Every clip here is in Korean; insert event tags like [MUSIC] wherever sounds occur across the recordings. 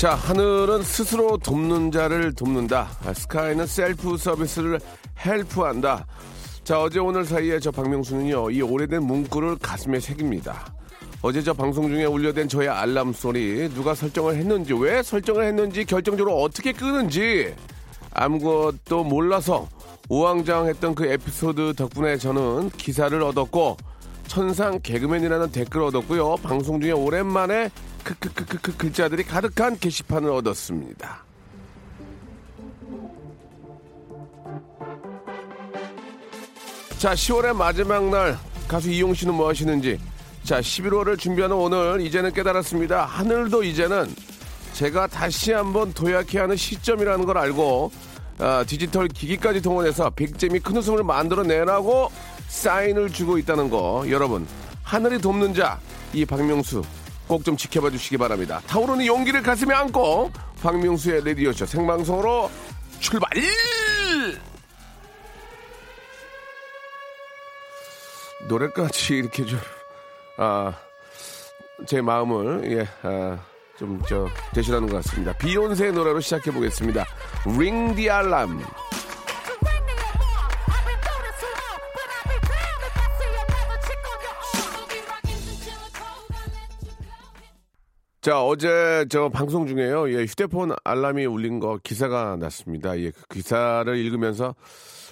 자 하늘은 스스로 돕는 자를 돕는다. 아, 스카이는 셀프 서비스를 헬프한다. 자 어제 오늘 사이에 저 박명수는요 이 오래된 문구를 가슴에 새깁니다. 어제 저 방송 중에 울려댄 저의 알람 소리 누가 설정을 했는지 왜 설정을 했는지 결정적으로 어떻게 끄는지 아무것도 몰라서 우왕좌왕했던 그 에피소드 덕분에 저는 기사를 얻었고 천상 개그맨이라는 댓글을 얻었고요. 방송 중에 오랜만에 크크크크크 글자들이 가득한 게시판을 얻었습니다. 자, 10월의 마지막 날 가수 이용 씨는 뭐 하시는지. 자, 11월을 준비하는 오늘 이제는 깨달았습니다. 하늘도 이제는 제가 다시 한번 도약해야 하는 시점이라는 걸 알고 아, 디지털 기기까지 동원해서 빅잼이 큰 웃음을 만들어내라고 사인을 주고 있다는 거 여러분 하늘이 돕는 자 이 박명수 꼭 좀 지켜봐 주시기 바랍니다. 타오르는 용기를 가슴에 안고 박명수의 레디오쇼 생방송으로 출발! 노래까지 이렇게 좀, 아, 제 마음을, 예, 아, 좀, 저, 대신하는 것 같습니다. 비욘세의 노래로 시작해 보겠습니다. 링디알 자, 어제 저 방송 중에요. 예, 휴대폰 알람이 울린 거 기사가 났습니다. 예, 그 기사를 읽으면서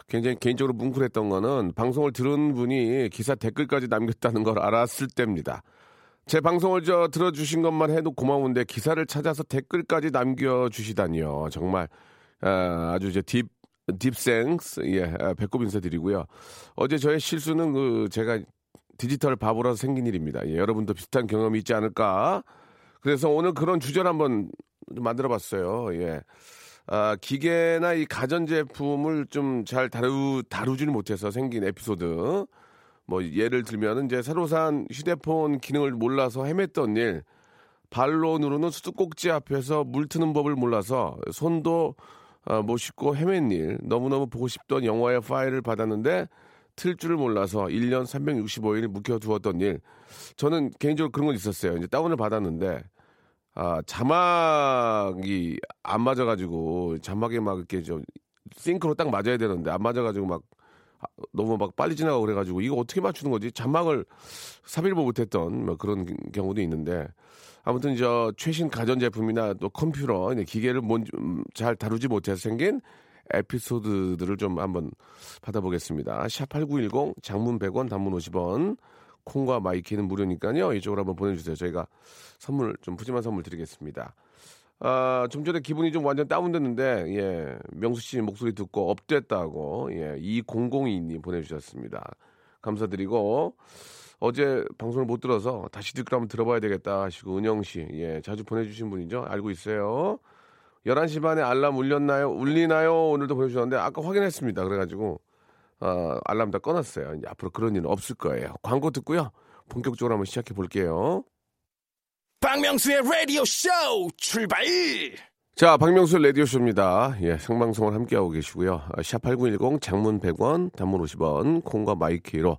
굉장히 개인적으로 뭉클했던 거는 방송을 들은 분이 기사 댓글까지 남겼다는 걸 알았을 때입니다. 제 방송을 저 들어주신 것만 해도 고마운데 기사를 찾아서 댓글까지 남겨주시다니요. 정말 아, 아주 이제 딥 딥생스 예 아, 배꼽 인사드리고요. 어제 저의 실수는 그 제가 디지털 바보라서 생긴 일입니다. 예, 여러분도 비슷한 경험이 있지 않을까? 그래서 오늘 그런 주제를 한번 좀 만들어 봤어요. 예. 아, 기계나 이 가전제품을 좀 잘 다루, 다루지는 못해서 생긴 에피소드. 뭐, 예를 들면, 이제 새로 산 휴대폰 기능을 몰라서 헤맸던 일. 발로 누르는 수도꼭지 앞에서 물 트는 법을 몰라서 손도 아, 못 씻고 헤맨 일. 너무너무 보고 싶던 영화의 파일을 받았는데 틀 줄을 몰라서 1년 365일 묵혀두었던 일. 저는 개인적으로 그런 건 있었어요. 이제 다운을 받았는데, 아, 자막이 안 맞아가지고, 자막에 막 이렇게 좀, 싱크로 딱 맞아야 되는데, 안 맞아가지고 막, 아, 너무 막 빨리 지나가고 그래가지고, 이거 어떻게 맞추는 거지? 자막을 삽입을 못했던 뭐 그런 경우도 있는데, 아무튼 저 최신 가전제품이나 또 컴퓨터, 기계를 뭔, 음, 잘 다루지 못해서 생긴 에피소드들을 좀 한번 받아보겠습니다. 샵8910 장문 100원 단문 50원 콩과 마이키는 무료니까요. 이쪽으로 한번 보내주세요. 저희가 선물 좀 푸짐한 선물 드리겠습니다. 아, 좀 전에 기분이 좀 완전 다운됐는데, 예, 명수 씨 목소리 듣고 up됐다고, 예, 2002님 보내주셨습니다. 감사드리고, 어제 방송을 못 들어서 다시 듣고 한번 들어봐야 되겠다 하시고, 은영 씨, 예, 자주 보내주신 분이죠. 알고 있어요. 11시 반에 알람 울렸나요? 울리나요? 오늘도 보내주셨는데, 아까 확인했습니다. 그래가지고, 어, 알람 다 꺼놨어요. 이제 앞으로 그런 일은 없을 거예요. 광고 듣고요. 본격적으로 한번 시작해 볼게요. 박명수의 Radio Show 출발. 자, 박명수 라디오 쇼입니다. 예, 생방송을 함께하고 계시고요. 샵8910 장문 100원, 단문 50원, 콩과 마이키로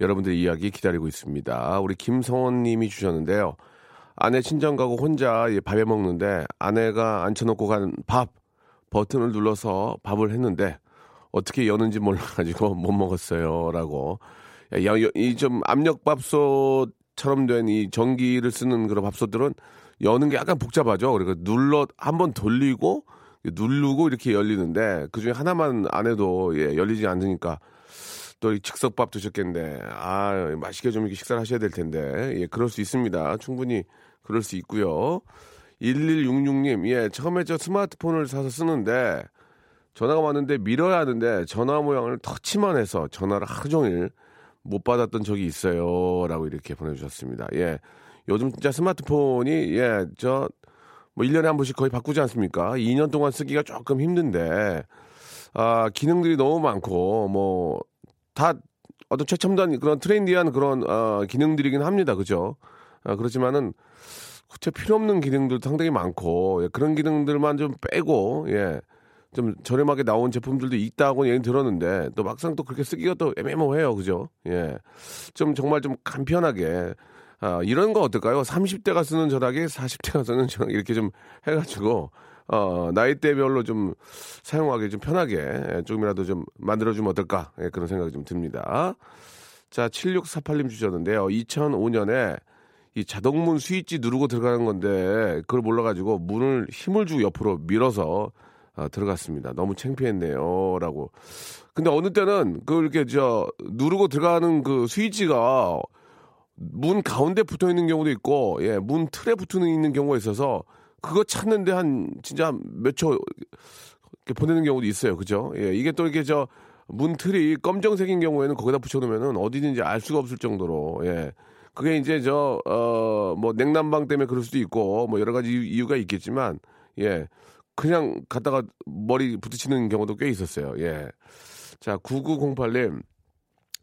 여러분들의 이야기 기다리고 있습니다. 우리 김성원 님이 주셨는데요. 아내 친정 가고 혼자 예, 밥해 먹는데 아내가 앉혀놓고 간 밥 버튼을 눌러서 밥을 했는데 어떻게 여는지 몰라가지고 [LAUGHS] 못 먹었어요. 라고. 이 좀 압력밥솥처럼 된 이 전기를 쓰는 그런 밥솥들은 여는 게 약간 복잡하죠. 그러니까 눌러, 한 번 돌리고 누르고 이렇게 열리는데 그 중에 하나만 안 해도 예, 열리지 않으니까 또이 즉석밥 드셨겠는데 아, 맛있게 좀 이렇게 식사를 하셔야 될 텐데 예, 그럴 수 있습니다. 충분히 그럴 수 있고요. 1166님, 예, 처음에 저 스마트폰을 사서 쓰는데 전화가 왔는데 밀어야 하는데 전화 모양을 터치만 해서 전화를 하루 종일 못 받았던 적이 있어요. 라고 이렇게 보내주셨습니다. 예. 요즘 진짜 스마트폰이, 예, 저, 뭐 1년에 한 번씩 거의 바꾸지 않습니까? 2년 동안 쓰기가 조금 힘든데 아, 기능들이 너무 많고 뭐 다 어떤 최첨단 그런 트렌디한 그런 어, 기능들이긴 합니다. 그죠? 아, 그렇지만은 구체 필요 없는 기능들도 상당히 많고 예, 그런 기능들만 좀 빼고 예. 좀 저렴하게 나온 제품들도 있다고 얘기 들었는데 또 막상 또 그렇게 쓰기가 또 애매모호해요. 그죠? 예. 좀 정말 좀 간편하게 아, 이런 거 어떨까요? 30대가 쓰는 전화기, 40대가 쓰는 전화기 이렇게 좀 해가지고 어, 나이대별로 좀 사용하기 좀 편하게 예, 조금이라도 좀 만들어주면 어떨까 예, 그런 생각이 좀 듭니다. 자, 7648님 주셨는데요. 2005년에 이 자동문 스위치 누르고 들어가는 건데 그걸 몰라가지고 문을 힘을 주고 옆으로 밀어서 아, 들어갔습니다. 너무 창피했네요. 라고. 근데 어느 때는 그 이렇게 저 누르고 들어가는 그 스위치가 문 가운데 붙어 있는 경우도 있고, 예, 문 틀에 붙어 있는 경우가 있어서 그거 찾는데 한 진짜 몇 초 보내는 경우도 있어요. 그죠? 예, 이게 또 이렇게 저 문틀이 검정색인 경우에는 거기다 붙여놓으면은 어디든지 알 수가 없을 정도로, 예. 그게 이제 저, 어, 뭐 냉난방 때문에 그럴 수도 있고, 뭐 여러 가지 이유가 있겠지만, 예. 그냥 갖다가 머리 부딪히는 경우도 꽤 있었어요. 예. 자, 9908님.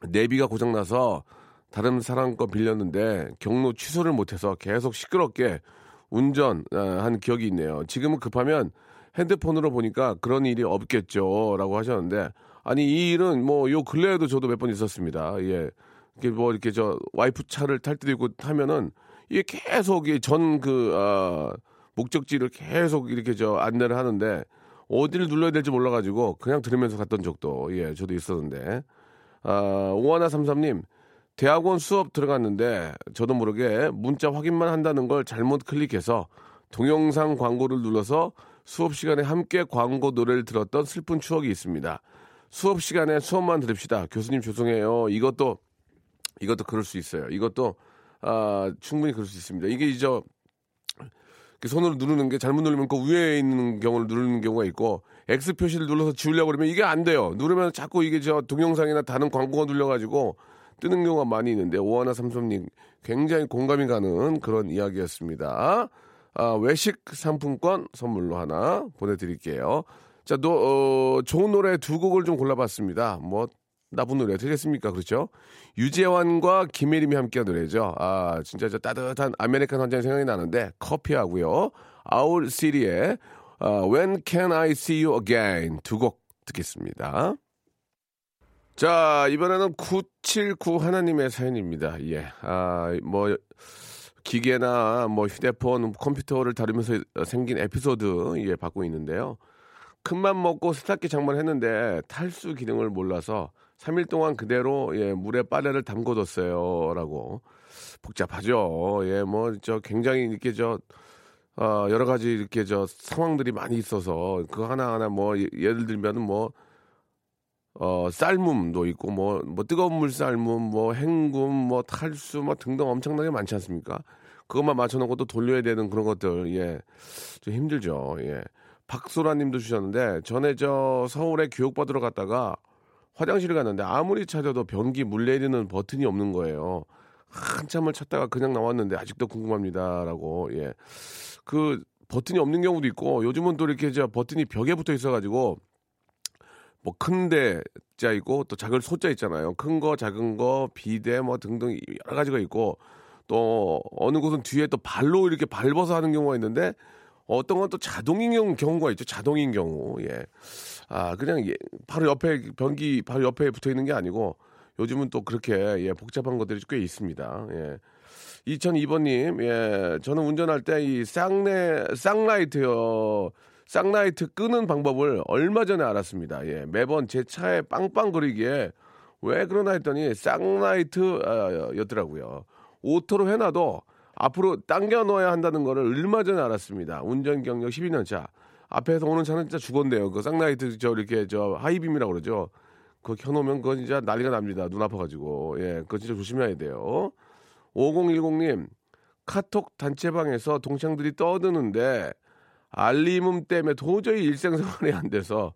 내비가 고장나서 다른 사람 거 빌렸는데 경로 취소를 못해서 계속 시끄럽게 운전한 기억이 있네요. 지금은 급하면 핸드폰으로 보니까 그런 일이 없겠죠. 라고 하셨는데, 아니, 이 일은 뭐, 요 근래에도 저도 몇 번 있었습니다. 예. 이게 뭐, 이렇게 저, 와이프 차를 탈 때도 있고 하면은, 이게 계속, 전 그, 아, 목적지를 계속 이렇게 저 안내를 하는데, 어디를 눌러야 될지 몰라가지고, 그냥 들으면서 갔던 적도, 예, 저도 있었는데, 아, 오하나 삼삼님, 대학원 수업 들어갔는데 저도 모르게 문자 확인만 한다는 걸 잘못 클릭해서 동영상 광고를 눌러서 수업 시간에 함께 광고 노래를 들었던 슬픈 추억이 있습니다. 수업 시간에 수업만 들읍시다. 교수님 죄송해요. 이것도 이것도 그럴 수 있어요. 이것도 아, 충분히 그럴 수 있습니다. 이게 이제 손으로 누르는 게 잘못 누르면 그 위에 있는 경우를 누르는 경우가 있고 X 표시를 눌러서 지우려고 그러면 이게 안 돼요. 누르면 자꾸 이게 저 동영상이나 다른 광고가 눌려가지고 뜨는 경우가 많이 있는데 오하나 삼성님 굉장히 공감이 가는 그런 이야기였습니다. 아, 외식 상품권 선물로 하나 보내드릴게요. 자, 너, 어, 좋은 노래 두 곡을 좀 골라봤습니다. 뭐 나쁜 노래 되겠습니까? 그렇죠? 유재환과 김혜림이 함께한 노래죠. 아, 진짜 저 따뜻한 아메리카노 한잔 생각이 나는데 커피하고요. Owl City의 어, When Can I See You Again 두 곡 듣겠습니다. 자, 이번에는 979 하나님의 사연입니다. 예. 아, 뭐, 기계나 뭐 휴대폰, 컴퓨터를 다루면서 생긴 에피소드, 예, 받고 있는데요. 큰맘 먹고 세탁기 장만했는데 탈수 기능을 몰라서 3일 동안 그대로, 예, 물에 빨래를 담궈뒀어요. 라고. 복잡하죠. 예, 뭐, 저 굉장히 이렇게 저, 어, 여러 가지 이렇게 저 상황들이 많이 있어서 그 하나하나 뭐, 예, 예를 들면 뭐, 어, 쌀몸도 있고, 뭐, 뭐, 뜨거운 물 쌀몸, 뭐, 헹굼, 뭐, 탈수, 뭐, 등등 엄청나게 많지 않습니까? 그것만 맞춰놓고 또 돌려야 되는 그런 것들, 예. 좀 힘들죠, 예. 박소라 님도 주셨는데, 전에 저 서울에 교육받으러 갔다가 화장실을 갔는데 아무리 찾아도 변기 물 내리는 버튼이 없는 거예요. 한참을 찾다가 그냥 나왔는데 아직도 궁금합니다. 라고, 예. 그 버튼이 없는 경우도 있고, 요즘은 또 이렇게 저 버튼이 벽에 붙어 있어가지고, 뭐 큰데 자 있고 또 작은 소자 있잖아요. 큰 거, 작은 거, 비대 뭐 등등 여러 가지가 있고 또 어느 곳은 뒤에 또 발로 이렇게 밟아서 하는 경우가 있는데 어떤 건 또 자동인 경우 가 있죠. 자동인 경우. 예. 아, 그냥 예, 바로 옆에 변기 바로 옆에 붙어 있는 게 아니고 요즘은 또 그렇게 예, 복잡한 것들이 꽤 있습니다. 예. 2002번님, 예, 저는 운전할 때 이 쌍내, 쌍라이트요. 쌍라이트 끄는 방법을 얼마 전에 알았습니다. 예, 매번 제 차에 빵빵거리기에 왜 그러나 했더니 쌍라이트였더라고요. auto로 해놔도 앞으로 당겨 넣어야 한다는 거를 얼마 전에 알았습니다. 운전 경력 12년 차. 앞에서 오는 차는 진짜 죽었네요. 그 쌍라이트 저 이렇게 저 high beam이라고 그러죠. 그거 켜놓으면 그건 진짜 난리가 납니다. 눈 아파가지고. 예, 그거 진짜 조심해야 돼요. 5010님, 카톡 단체방에서 동창들이 떠드는데 알림음 때문에 도저히 일상생활이 안 돼서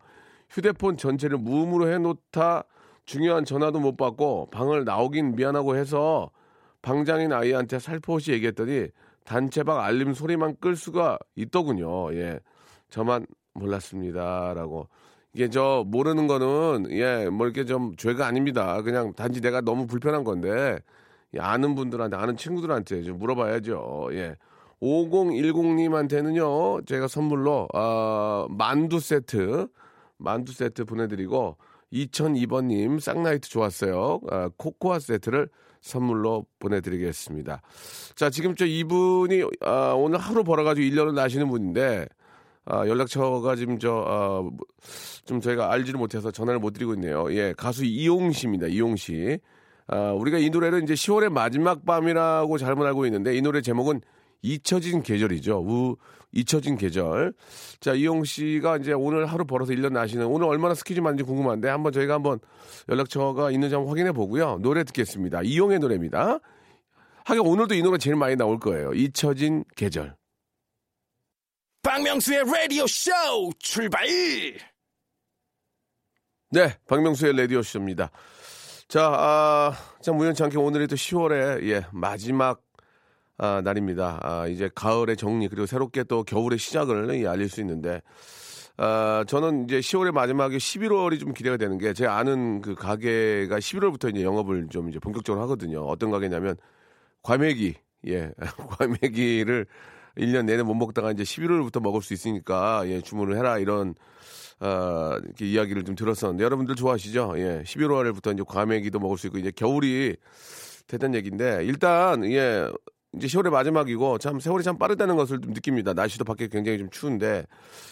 휴대폰 전체를 무음으로 해놓다 중요한 전화도 못 받고 방을 나오긴 미안하고 해서 방장인 아이한테 살포시 얘기했더니 단체방 알림 소리만 끌 수가 있더군요. 예. 저만 몰랐습니다라고. 이게 저 모르는 거는 예, 뭐 이렇게 좀 죄가 아닙니다. 그냥 단지 내가 너무 불편한 건데 예, 아는 분들한테 아는 친구들한테 좀 물어봐야죠. 예. 5010님한테는요, 제가 선물로, 어, 만두 세트, 만두 세트 보내드리고, 2002번님, 쌍라이트 좋았어요. 어, 코코아 세트를 선물로 보내드리겠습니다. 자, 지금 저 이분이, 어, 오늘 하루 벌어가지고 1년을 나시는 분인데, 아, 연락처가 지금 저, 어, 좀 저희가 알지를 못해서 전화를 못 드리고 있네요. 예, 가수 이용 씨입니다. 이용 씨. 아, 우리가 이 노래를 이제 10월의 마지막 밤이라고 잘못 알고 있는데 이 노래 제목은 잊혀진 계절이죠. 우, 잊혀진 계절. 자, 이용 씨가 이제 오늘 하루 벌어서 1년 나시는 오늘 얼마나 스케줄 많은지 궁금한데 한번 저희가 한번 연락처가 있는지 한번 확인해 보고요. 노래 듣겠습니다. 이용의 노래입니다. 하긴 오늘도 이 노래 제일 많이 나올 거예요. 잊혀진 계절. 박명수의 라디오 쇼 출발! 네, 박명수의 라디오 쇼입니다. 자, 아, 참 우연치 않게 오늘이 또 10월의 예, 마지막 아, 날입니다. 아, 이제 가을의 정리 그리고 새롭게 또 겨울의 시작을 예, 알릴 수 있는데 아, 저는 이제 10월의 마지막에 11월이 좀 기대가 되는 게 제 아는 그 가게가 11월부터 이제 영업을 좀 이제 본격적으로 하거든요. 어떤 가게냐면 과메기 예, [LAUGHS] 과메기를 1년 내내 못 먹다가 이제 11월부터 먹을 수 있으니까 예, 주문을 해라 이런 어, 이렇게 이야기를 좀 들었었는데 여러분들 좋아하시죠? 예, 11월부터 이제 과메기도 먹을 수 있고 이제 겨울이 됐던 얘기인데 일단 예, 이제 10월의 마지막이고 참 세월이 참 빠르다는 것을 좀 느낍니다. 날씨도 밖에 굉장히 좀 추운데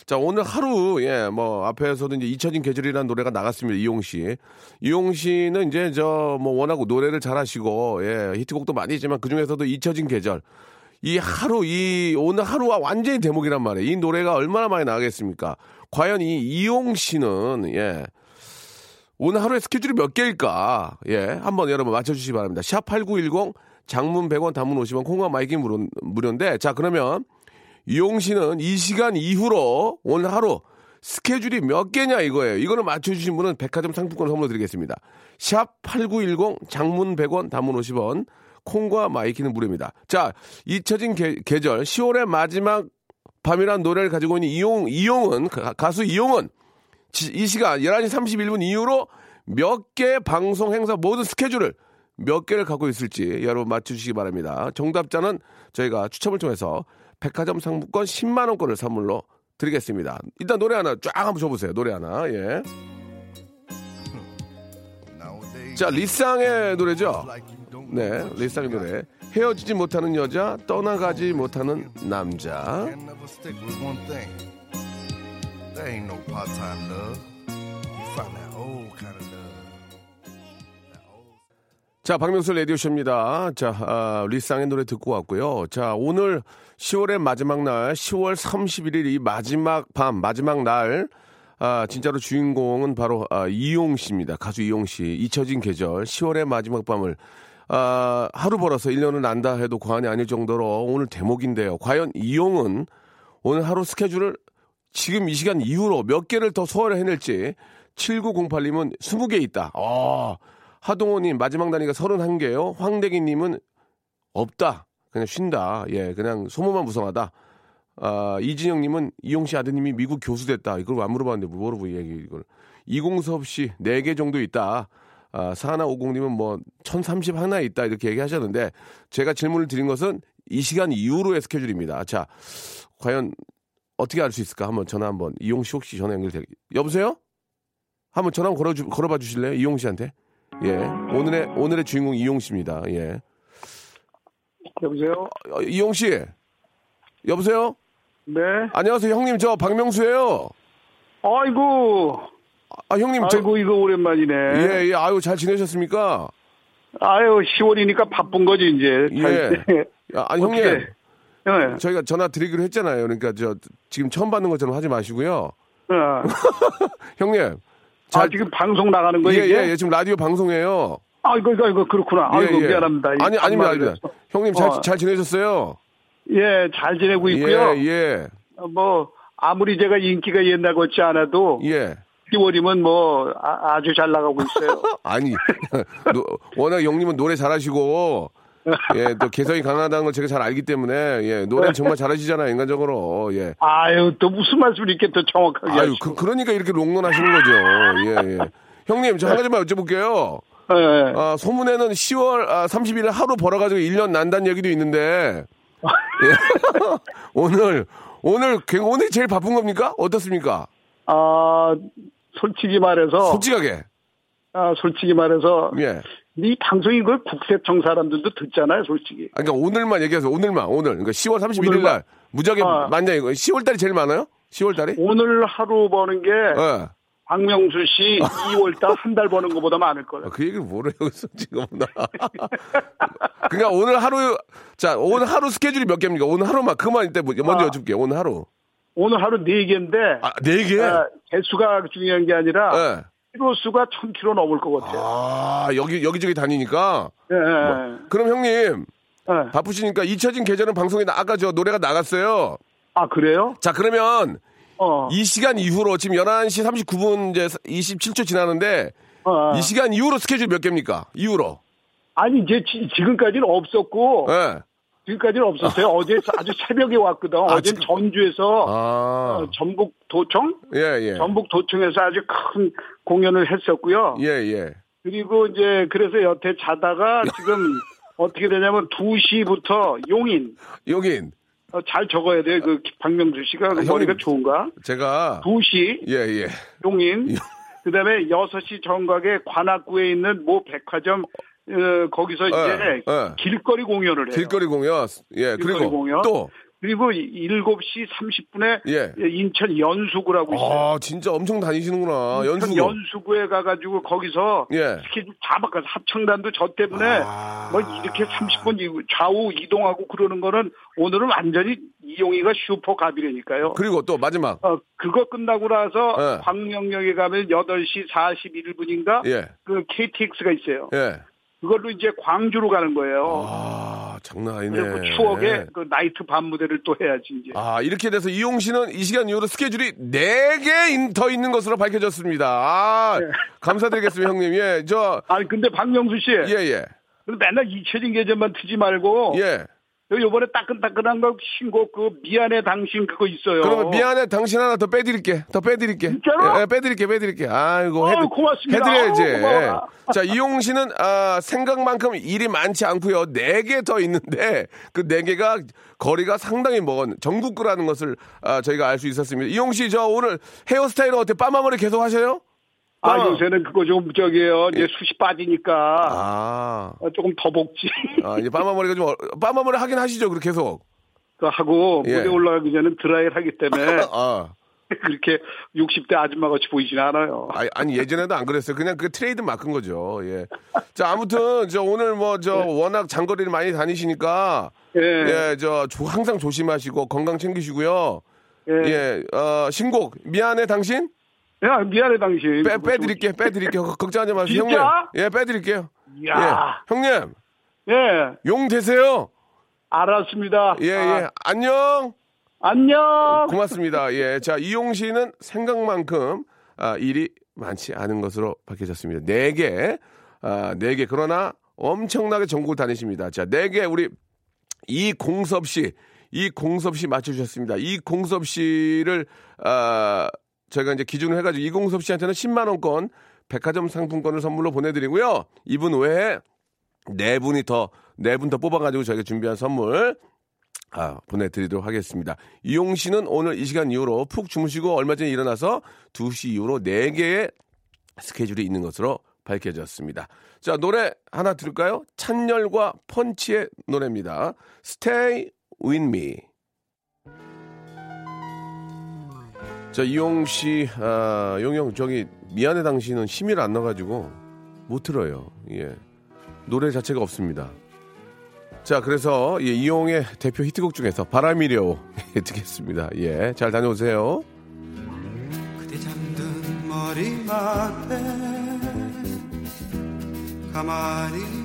자 오늘 하루 예 뭐 앞에서도 이제 잊혀진 계절이라는 노래가 나갔습니다. 이용 씨, 이용 씨는 이제 저 뭐 워낙 노래를 잘하시고 예 히트곡도 많이 있지만 그 중에서도 잊혀진 계절 이 하루 이 오늘 하루가 완전히 대목이란 말이에요. 이 노래가 얼마나 많이 나가겠습니까? 과연 이 이용 씨는 예. 오늘 하루에 스케줄이 몇 개일까? 예. 한번 여러분 맞춰주시기 바랍니다. 샵8910 장문 100원 단문 50원 콩과 마이케이 무료, 무료인데 자 그러면 이용 씨는 이 시간 이후로 오늘 하루 스케줄이 몇 개냐 이거예요. 이거를 맞춰주신 분은 백화점 상품권 선물로 드리겠습니다. 샵 8910 장문 100원 단문 50원 콩과 마이케이는 무료입니다. 자, 잊혀진 계, 계절 10월의 마지막 밤이란 노래를 가지고 있는 이용, 이용은, 가수 이용은 이 시간 11시 31분 이후로 몇 개 방송 행사 모든 스케줄을 몇 개를 갖고 있을지 여러분 맞춰주시기 바랍니다. 정답자는 저희가 추첨을 통해서 백화점 상품권 10만 원권을 선물로 드리겠습니다. 일단 노래 하나 쫙 한번 줘보세요. 노래 하나, 예. [LAUGHS] 자, 리쌍의 노래죠? 네, 리쌍의 노래. 헤어지지 못하는 여자, 떠나가지 못하는 남자. 자, 박명수 라디오쇼입니다. 자, 아, 리쌍의 노래 듣고 왔고요. 자, 오늘 10월의 마지막 날, 10월 31일 이 마지막 밤, 마지막 날, 아, 진짜로 주인공은 바로 아, 이용 씨입니다. 가수 이용 씨. 잊혀진 계절, 10월의 마지막 밤을 아, 하루 벌어서 1년을 난다 해도 과언이 아닐 정도로 오늘 대목인데요. 과연 이용은 오늘 하루 스케줄을 지금 이 시간 이후로 몇 개를 더 소화를 해낼지 7908님은 20개 있다. 아, 하동호님 마지막 단위가 31개요. 황대기님은 없다. 그냥 쉰다. 예, 그냥 소문만 무성하다. 아, 이진영님은 이용 씨 아드님이 미국 교수 됐다. 이걸 안 물어봤는데 뭐로 얘기 이걸. 이공섭 씨 4개 정도 있다. 아, 사하나 오공님은 뭐, 1030 하나 있다. 이렇게 얘기하셨는데, 제가 질문을 드린 것은 이 시간 이후로의 스케줄입니다. 자, 과연 어떻게 알 수 있을까? 한번 전화 한번. 이용 씨 혹시 전화 연결돼? 여보세요? 한번 전화 한번 걸어주, 걸어봐 주실래요? 이용 씨한테. 예. 오늘의, 오늘의 주인공 이용 씨입니다. 예. 여보세요? 어, 이용 씨. 여보세요? 네. 안녕하세요. 형님, 저 박명수예요 아이고. 아, 형님, 저. 아이고, 이거 오랜만이네. 예, 예. 아유, 잘 지내셨습니까? 아유, 10월이니까 바쁜 거지, 이제. 예. 아, 아니, 형님. 예. 저희가 전화 드리기로 했잖아요. 그러니까 저 지금 처음 받는 것처럼 하지 마시고요. 어. [LAUGHS] 형님. 아, 지금 방송 나가는 거예요? 예? 예, 예, 지금 라디오 방송이에요. 아이고, 이거, 이거, 그렇구나. 예, 아이고, 예. 미안합니다. 아니, 아닙니다, 아닙니다. 형님 잘, 어. 잘 지내셨어요? 예, 잘 지내고 있고요. 예, 예, 어, 뭐, 아무리 제가 인기가 옛날 같지 않아도, 예. 10월이면 뭐, 아, 주잘 나가고 있어요. [LAUGHS] 아니, 노- 워낙 형님은 노래 잘하시고, 예, 또 개성이 강하다는 걸 제가 잘 알기 때문에 예, 노래 정말 잘하시잖아요, 인간적으로. 예. 아유, 또 무슨 말씀을 이렇게 또 정확하게 아유, 하시고. 그, 러니까 이렇게 롱런 하시는 거죠. 예, 예. 형님, 저 한 가지만 여쭤볼게요. 예. 아, 소문에는 10월 아, 30일 하루 벌어가지고 1년 난다는 얘기도 있는데, 예. [LAUGHS] 오늘, 오늘, 굉- 오늘 제일 바쁜 겁니까? 어떻습니까? 아, 솔직히 말해서, 솔직하게. 아, 솔직히 말해서, 예. 이 방송이 그 국세청 사람들도 듣잖아요, 솔직히. 아, 그러니까 오늘만 얘기해서 오늘만, 오늘. 그러니까 10월 31일 날. 무지하게 아. 많냐, 이거. 10월 달이 제일 많아요? 10월 달이? 오늘 하루 버는 게, 예. 박명수 씨 2월 달 한 달 버는 것보다 많을 거예요. 아, 그 얘기를 뭐래요, 여기서 지금. 나. [LAUGHS] 그러니까 오늘 하루, 자, 오늘 하루 스케줄이 몇 개입니까? 오늘 하루만, 그만 이때 뭐- 먼저 아. 여쭐게요. 오늘 하루. 오늘 하루 4개인데, 아, 네 개? 아, 개수가 중요한 게 아니라, 예. 키로수가 1000km 넘을 것 같아요. 아, 여기, 여기저기 다니니까. 예, 예. 그럼 형님, 예. 바쁘시니까 잊혀진 계절은 방송에 나, 아까 저 노래가 나갔어요. 아, 그래요? 자, 그러면 어. 이 시간 이후로 지금 11시 39분 이제 27초 지나는데 어. 이 시간 이후로 스케줄 몇 개입니까? 이후로. 아니, 이제 지, 지금까지는 없었고, 예. 지금까지는 없었어요. 어제 아주 새벽에 왔거든. 어제 지금- 전주에서 아. 어, 전북 도청? 예, 예. 전북 도청에서 아주 큰 공연을 했었고요. 예, 예. 그리고 이제 그래서 여태 자다가 [LAUGHS] 지금 어떻게 되냐면 2시부터 용인. 여긴 어, 잘 적어야 돼요. 그 박명수 씨가 그 아, 머리가 형님. 좋은가? 제가 2시 예, 예. 용인. 그다음에 6시 정각에 관악구에 있는 모 백화점 어, 거기서 이제 예. 길거리 공연을 해요. 길거리 공연. 예, 길거리 그리고 공연. 또 그리고 7시 30분에 예. 인천 연수구라고 있어요. 아, 진짜 엄청 다니시는구나. 연수. 연수구에 가가지고 거기서 예. 스케줄 다 바꿔서 합청단도 저 때문에 아. 뭐 이렇게 30분 좌우 이동하고 그러는 거는 오늘은 완전히 이용이가 슈퍼 갑이라니까요. 그리고 또 마지막. 어, 그거 끝나고 나서 예. 광명역에 가면 8시 41분인가 예. 그 KTX가 있어요. 예. 그걸로 이제 광주로 가는 거예요. 아, 장난 아니네. 그리고 추억의 그 나이트 밤 무대를 또 해야지 이제. 아, 이렇게 돼서 이용 씨는 이 시간 이후로 스케줄이 4개 더 있는 것으로 밝혀졌습니다. 아, 네. 감사드리겠습니다, 형님. 예, 저, 아니 근데 박명수 씨, 예, 예. 맨날 잊혀진 계절만 트지 말고 예. 요 요번에 따끈따끈한 거 신곡 그 미안해 당신 그거 있어요. 그러면 미안해, 당신 하나 더 빼드릴게. 더 빼드릴게. 진짜로? 예, 예, 빼드릴게, 빼드릴게. 아이고, 아유, 고맙습니다. 해드려야지. 아유. 예. 자, 이용 씨는, 아, 생각만큼 일이 많지 않고요. 네 개 더 있는데, 그 네 개가 거리가 상당히 먼 전국구라는 것을, 아, 저희가 알 수 있었습니다. 이용 씨, 저 오늘 헤어스타일은 어때? 빠마머리 계속 하셔요? 아 어. 요새는 그거 좀 저기요 이제 숱이 빠지니까 아. 어, 조금 더 복지 아, 이제 빠마머리가 좀, 어- 빠마머리 하긴 하시죠, 그렇게 계속. 그 하고 예. 무대 올라가기 전에 드라이를 하기 때문에 [LAUGHS] 아. [LAUGHS] 그렇게 60대 아줌마 같이 보이진 않아요. 아니, 아니, 예전에도 안 그랬어요. 그냥 그 트레이드 마크인 거죠. 예. 자, 아무튼, 저 오늘 뭐, 저 워낙 장거리를 많이 다니시니까, 예. 예, 저 조- 항상 조심하시고 건강 챙기시고요. 예. 예, 어, 신곡, 미안해, 당신? 야 미안해 당신. 빼, 빼드릴게요, 빼드릴게요. 걱- 걱정하지 마세요. 진짜? 형님. 예, 빼드릴게요. 예. 야. 형님, 예. 용 되세요. 알았습니다. 예, 아, 예. 안녕. 안녕. 고맙습니다. 예. 자, 이용 씨는 생각만큼 아, 일이 많지 않은 것으로 밝혀졌습니다. 네 개. 아, 네 개. 그러나 엄청나게 전국을 다니십니다. 자, 네 개 우리 이공섭 씨. 이공섭 씨 맞춰주셨습니다. 이공섭 씨를, 아, 저희가 이제 기준을 해가지고 이공섭 씨한테는 10만 원권 백화점 상품권을 선물로 보내드리고요. 이분 외에 네 분이 더, 네 분 더 뽑아가지고 저희가 준비한 선물 아, 보내드리도록 하겠습니다. 이용 씨는 오늘 이 시간 이후로 푹 주무시고 얼마 전에 일어나서 2시 이후로 4개의 스케줄이 있는 것으로 밝혀졌습니다. 자, 노래 하나 들을까요? 찬열과 펀치의 노래입니다. Stay with me. 자, 이용 씨, 아, 용영, 저기, 미안해 당신은 힘이 안 나가지고 못 들어요. 예. 노래 자체가 없습니다. 자, 그래서 예, 이용의 대표 히트곡 중에서 바람이려 [LAUGHS] 듣겠습니다. 예, 잘 다녀오세요. 그대 잠든 머리맡에 가만히 앉아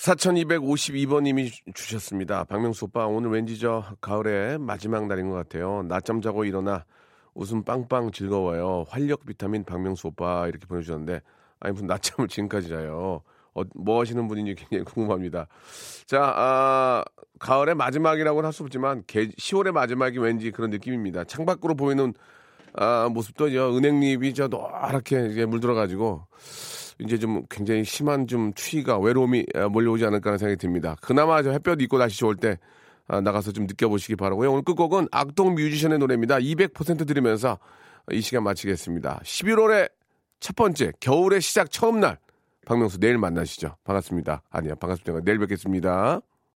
4252번님이 주셨습니다. 박명수 오빠, 오늘 왠지 저 가을의 마지막 날인 것 같아요. 낮잠 자고 일어나 웃음 빵빵 즐거워요. 활력 비타민 박명수 오빠 이렇게 보내주셨는데, 아니, 무슨 낮잠을 지금까지 자요. 어, 뭐 하시는 분인지 굉장히 [LAUGHS] 궁금합니다. 자, 아, 가을의 마지막이라고는 할 수 없지만, 개, 10월의 마지막이 왠지 그런 느낌입니다. 창밖으로 보이는 아, 모습도 저 은행잎이 저 노랗게 물들어가지고, 이제 좀 굉장히 심한 좀 추위가 외로움이 아, 몰려오지 않을까 하는 생각이 듭니다. 그나마 저 햇볕 있고 날씨 좋을 때 아, 나가서 좀 느껴보시기 바라고요. 오늘 끝곡은 악동 뮤지션의 노래입니다. 200% 들으면서 이 시간 마치겠습니다. 11월의 첫 번째 겨울의 시작 처음 날 박명수 내일 만나시죠. 반갑습니다. 아니야 반갑습니다. 내일 뵙겠습니다.